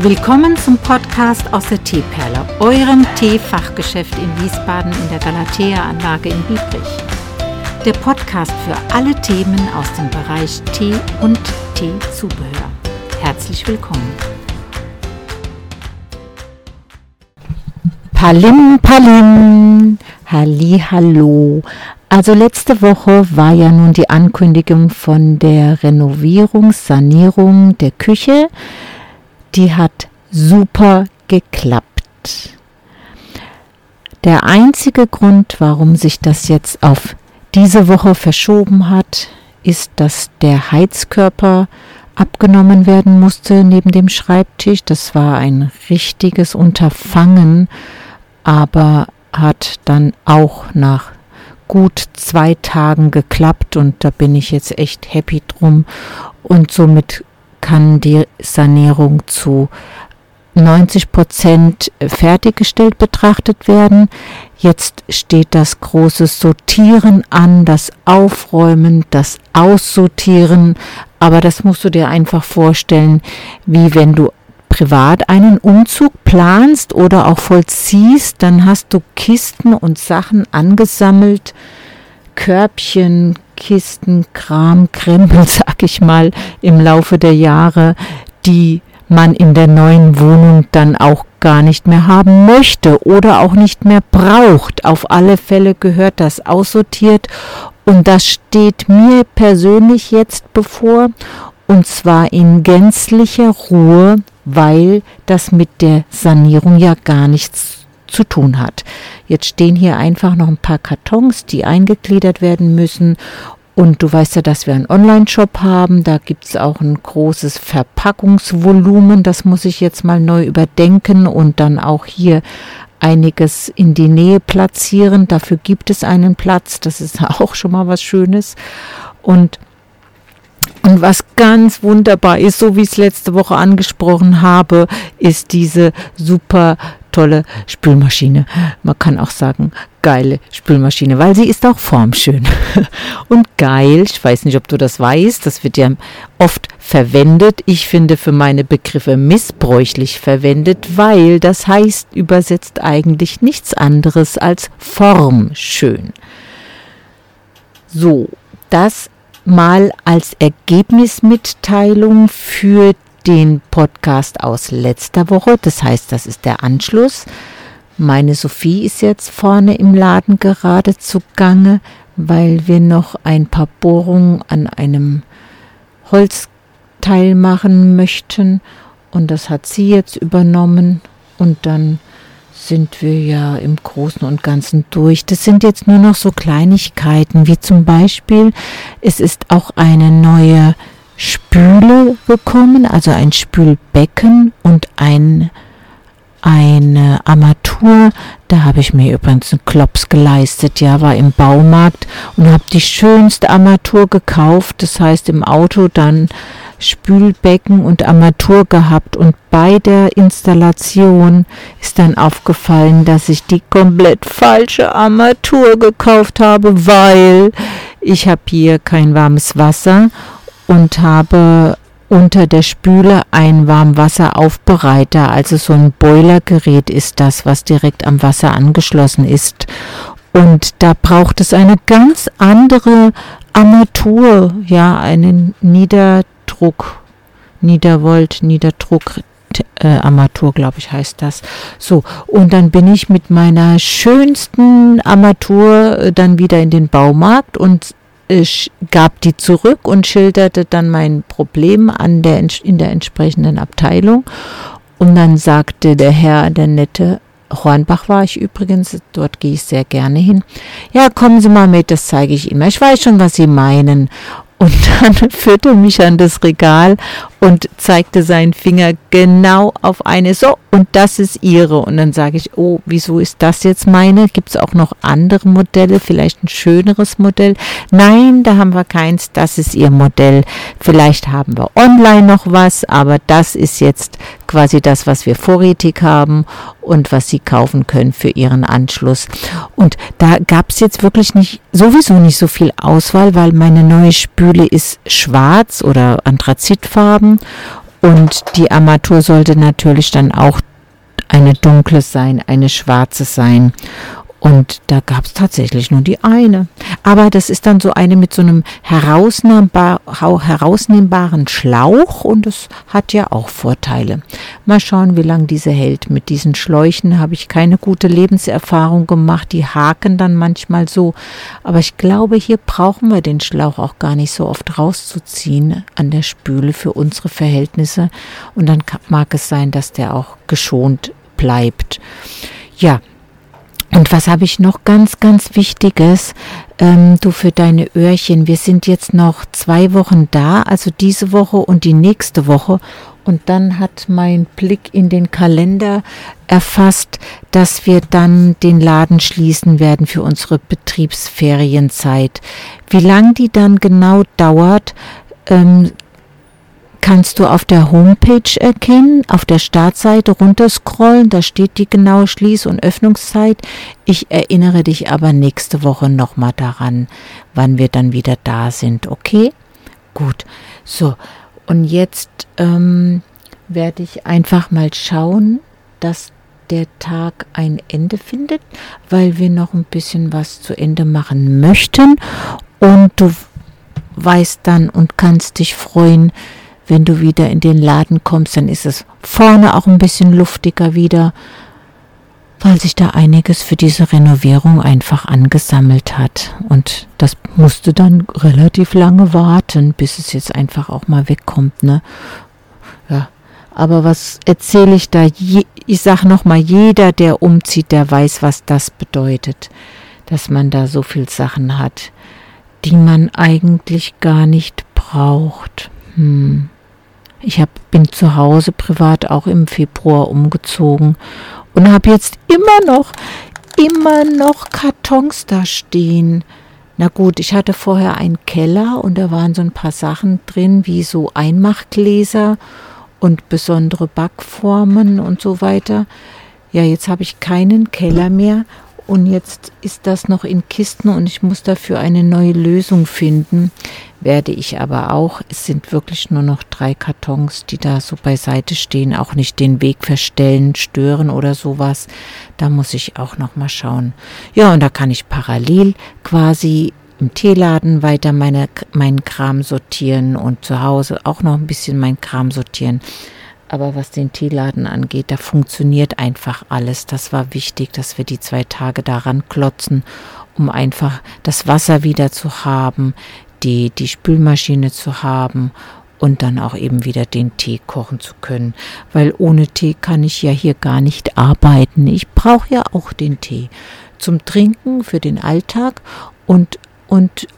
Willkommen zum Podcast aus der Teeperle, eurem Teefachgeschäft in Wiesbaden in der Galatea-Anlage in Biebrich. Der Podcast für alle Themen aus dem Bereich Tee und Teezubehör. Herzlich willkommen. Palim Palim, Halli Hallo. Also letzte Woche war ja nun die Ankündigung von der Renovierung, Sanierung der Küche die hat super geklappt. Der einzige Grund, warum sich das jetzt auf diese Woche verschoben hat, ist, dass der Heizkörper abgenommen werden musste neben dem Schreibtisch. Das war ein richtiges Unterfangen, aber hat dann auch nach gut zwei Tagen geklappt und da bin ich jetzt echt happy drum und somit kann die Sanierung zu 90 Prozent fertiggestellt betrachtet werden. Jetzt steht das große Sortieren an, das Aufräumen, das Aussortieren. Aber das musst du dir einfach vorstellen, wie wenn du privat einen Umzug planst oder auch vollziehst, dann hast du Kisten und Sachen angesammelt, Körbchen, Kisten, Kram, Krempel, sag ich mal, im Laufe der Jahre, die man in der neuen Wohnung dann auch gar nicht mehr haben möchte oder auch nicht mehr braucht. Auf alle Fälle gehört das aussortiert und das steht mir persönlich jetzt bevor und zwar in gänzlicher Ruhe, weil das mit der Sanierung ja gar nichts zu tun hat. Jetzt stehen hier einfach noch ein paar Kartons, die eingegliedert werden müssen. Und du weißt ja, dass wir einen Online-Shop haben. Da gibt es auch ein großes Verpackungsvolumen. Das muss ich jetzt mal neu überdenken und dann auch hier einiges in die Nähe platzieren. Dafür gibt es einen Platz. Das ist auch schon mal was Schönes. Und und was ganz wunderbar ist, so wie ich es letzte Woche angesprochen habe, ist diese super tolle Spülmaschine. Man kann auch sagen, geile Spülmaschine, weil sie ist auch formschön. Und geil, ich weiß nicht, ob du das weißt, das wird ja oft verwendet. Ich finde für meine Begriffe missbräuchlich verwendet, weil das heißt übersetzt eigentlich nichts anderes als formschön. So, das mal als Ergebnismitteilung für den Podcast aus letzter Woche. Das heißt, das ist der Anschluss. Meine Sophie ist jetzt vorne im Laden gerade zugange, weil wir noch ein paar Bohrungen an einem Holzteil machen möchten. Und das hat sie jetzt übernommen. Und dann sind wir ja im Großen und Ganzen durch. Das sind jetzt nur noch so Kleinigkeiten, wie zum Beispiel, es ist auch eine neue Spüle bekommen, also ein Spülbecken und ein, eine Armatur. Da habe ich mir übrigens einen Klops geleistet, ja, war im Baumarkt und habe die schönste Armatur gekauft. Das heißt im Auto dann Spülbecken und Armatur gehabt und bei der Installation ist dann aufgefallen, dass ich die komplett falsche Armatur gekauft habe, weil ich habe hier kein warmes Wasser und habe unter der Spüle ein Warmwasseraufbereiter, also so ein Boilergerät ist das, was direkt am Wasser angeschlossen ist. Und da braucht es eine ganz andere Armatur, ja, einen Niederdruck, Niedervolt, Niederdruck äh, Armatur, glaube ich, heißt das. So, und dann bin ich mit meiner schönsten Armatur äh, dann wieder in den Baumarkt und ich gab die zurück und schilderte dann mein Problem an der, in der entsprechenden Abteilung. Und dann sagte der Herr, der nette Hornbach war ich übrigens, dort gehe ich sehr gerne hin. Ja, kommen Sie mal mit, das zeige ich Ihnen. Ich weiß schon, was Sie meinen. Und dann führte mich an das Regal und zeigte seinen Finger genau auf eine. So, und das ist ihre. Und dann sage ich, oh, wieso ist das jetzt meine? Gibt es auch noch andere Modelle? Vielleicht ein schöneres Modell? Nein, da haben wir keins. Das ist ihr Modell. Vielleicht haben wir online noch was, aber das ist jetzt quasi das, was wir vorrätig haben und was sie kaufen können für ihren Anschluss. Und da gab es jetzt wirklich nicht, sowieso nicht so viel Auswahl, weil meine neue Spüle ist schwarz oder anthrazitfarben Und die Armatur sollte natürlich dann auch eine dunkle sein, eine schwarze sein. Und da gab es tatsächlich nur die eine. Aber das ist dann so eine mit so einem herausnehmbar, herausnehmbaren Schlauch und es hat ja auch Vorteile. Mal schauen, wie lange diese hält. Mit diesen Schläuchen habe ich keine gute Lebenserfahrung gemacht. Die haken dann manchmal so. Aber ich glaube, hier brauchen wir den Schlauch auch gar nicht so oft rauszuziehen an der Spüle für unsere Verhältnisse. Und dann mag es sein, dass der auch geschont bleibt. Ja, und was habe ich noch ganz, ganz Wichtiges? Ähm, du für deine Öhrchen. Wir sind jetzt noch zwei Wochen da, also diese Woche und die nächste Woche. Und dann hat mein Blick in den Kalender erfasst, dass wir dann den Laden schließen werden für unsere Betriebsferienzeit. Wie lang die dann genau dauert, ähm, kannst du auf der Homepage erkennen, auf der Startseite runterscrollen, da steht die genaue Schließ- und Öffnungszeit. Ich erinnere dich aber nächste Woche nochmal daran, wann wir dann wieder da sind, okay? Gut, so, und jetzt ähm, werde ich einfach mal schauen, dass der Tag ein Ende findet, weil wir noch ein bisschen was zu Ende machen möchten und du weißt dann und kannst dich freuen, wenn du wieder in den Laden kommst, dann ist es vorne auch ein bisschen luftiger wieder, weil sich da einiges für diese Renovierung einfach angesammelt hat. Und das musste dann relativ lange warten, bis es jetzt einfach auch mal wegkommt, ne? Ja. Aber was erzähle ich da? Ich sag nochmal, jeder, der umzieht, der weiß, was das bedeutet, dass man da so viel Sachen hat, die man eigentlich gar nicht braucht. Hm. Ich hab, bin zu Hause privat auch im Februar umgezogen und habe jetzt immer noch, immer noch Kartons da stehen. Na gut, ich hatte vorher einen Keller und da waren so ein paar Sachen drin, wie so Einmachgläser und besondere Backformen und so weiter. Ja, jetzt habe ich keinen Keller mehr und jetzt ist das noch in Kisten und ich muss dafür eine neue Lösung finden. Werde ich aber auch. Es sind wirklich nur noch drei Kartons, die da so beiseite stehen, auch nicht den Weg verstellen, stören oder sowas. Da muss ich auch noch mal schauen. Ja, und da kann ich parallel quasi im Teeladen weiter meine, meinen Kram sortieren und zu Hause auch noch ein bisschen meinen Kram sortieren. Aber was den Teeladen angeht, da funktioniert einfach alles. Das war wichtig, dass wir die zwei Tage daran klotzen, um einfach das Wasser wieder zu haben, die, die Spülmaschine zu haben und dann auch eben wieder den Tee kochen zu können. Weil ohne Tee kann ich ja hier gar nicht arbeiten. Ich brauche ja auch den Tee zum Trinken für den Alltag und, und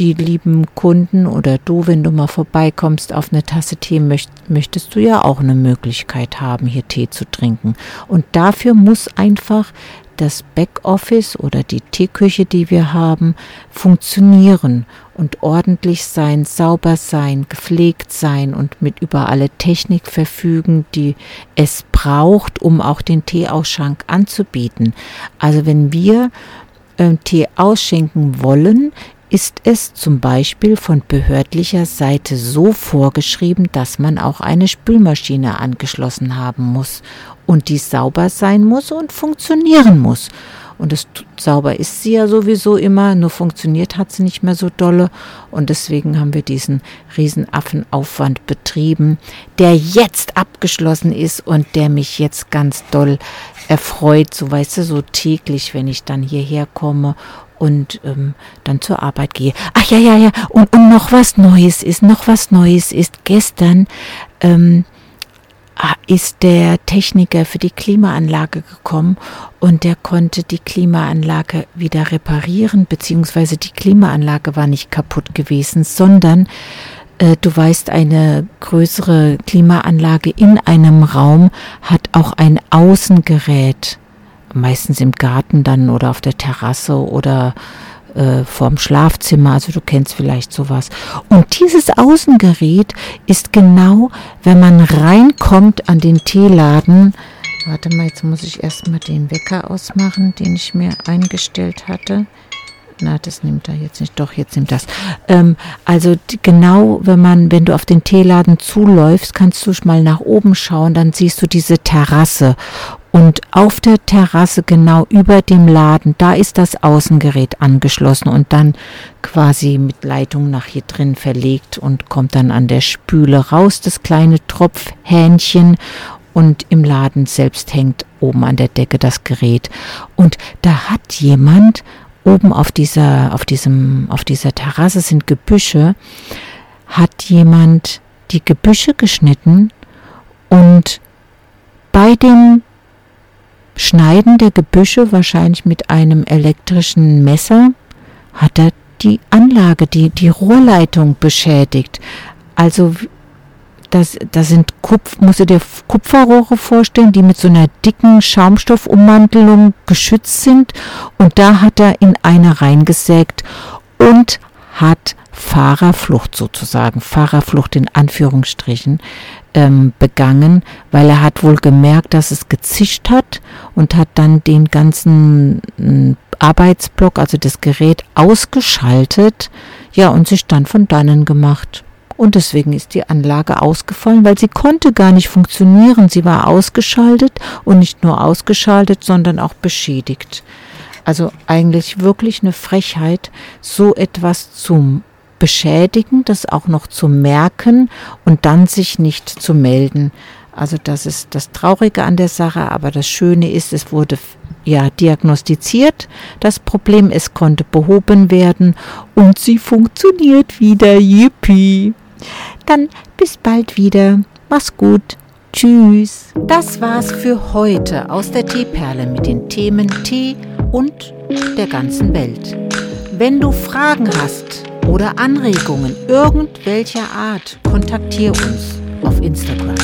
die lieben Kunden oder du, wenn du mal vorbeikommst auf eine Tasse Tee, möcht, möchtest du ja auch eine Möglichkeit haben, hier Tee zu trinken. Und dafür muss einfach das Backoffice oder die Teeküche, die wir haben, funktionieren und ordentlich sein, sauber sein, gepflegt sein und mit über alle Technik verfügen, die es braucht, um auch den Teeausschank anzubieten. Also wenn wir äh, Tee ausschenken wollen, ist es zum Beispiel von behördlicher Seite so vorgeschrieben, dass man auch eine Spülmaschine angeschlossen haben muss und die sauber sein muss und funktionieren muss. Und das, sauber ist sie ja sowieso immer, nur funktioniert hat sie nicht mehr so dolle. Und deswegen haben wir diesen Riesenaffenaufwand betrieben, der jetzt abgeschlossen ist und der mich jetzt ganz doll erfreut, so weißt du, so täglich, wenn ich dann hierher komme und ähm, dann zur Arbeit gehe. Ach ja, ja, ja, und, und noch was Neues ist, noch was Neues ist. Gestern ähm, ist der Techniker für die Klimaanlage gekommen und der konnte die Klimaanlage wieder reparieren, beziehungsweise die Klimaanlage war nicht kaputt gewesen, sondern äh, Du weißt, eine größere Klimaanlage in einem Raum hat auch ein Außengerät meistens im Garten dann oder auf der Terrasse oder äh, vorm Schlafzimmer, also du kennst vielleicht sowas. Und dieses Außengerät ist genau, wenn man reinkommt an den Teeladen, warte mal, jetzt muss ich erstmal den Wecker ausmachen, den ich mir eingestellt hatte. na, das nimmt er jetzt nicht. Doch, jetzt nimmt das. Ähm, also genau, wenn man, wenn du auf den Teeladen zuläufst, kannst du mal nach oben schauen, dann siehst du diese Terrasse. Und auf der Terrasse genau über dem Laden, da ist das Außengerät angeschlossen und dann quasi mit Leitung nach hier drin verlegt und kommt dann an der Spüle raus, das kleine Tropfhähnchen und im Laden selbst hängt oben an der Decke das Gerät. Und da hat jemand oben auf dieser, auf diesem, auf dieser Terrasse sind Gebüsche, hat jemand die Gebüsche geschnitten und bei dem Schneiden der Gebüsche, wahrscheinlich mit einem elektrischen Messer, hat er die Anlage, die, die Rohrleitung beschädigt. Also das, das sind Kupf, musst du dir Kupferrohre vorstellen, die mit so einer dicken Schaumstoffummantelung geschützt sind. Und da hat er in eine reingesägt und hat Fahrerflucht sozusagen, Fahrerflucht in Anführungsstrichen, ähm, begangen, weil er hat wohl gemerkt, dass es gezischt hat und hat dann den ganzen äh, Arbeitsblock, also das Gerät, ausgeschaltet, ja, und sich dann von dannen gemacht und deswegen ist die Anlage ausgefallen, weil sie konnte gar nicht funktionieren. Sie war ausgeschaltet und nicht nur ausgeschaltet, sondern auch beschädigt. Also eigentlich wirklich eine Frechheit, so etwas zu beschädigen, das auch noch zu merken und dann sich nicht zu melden. Also das ist das Traurige an der Sache, aber das Schöne ist, es wurde ja diagnostiziert, das Problem, es konnte behoben werden und sie funktioniert wieder. Yippie! Dann bis bald wieder. Mach's gut. Tschüss. Das war's für heute aus der Teeperle mit den Themen Tee und der ganzen Welt. Wenn du Fragen hast oder Anregungen irgendwelcher Art, kontaktiere uns auf Instagram.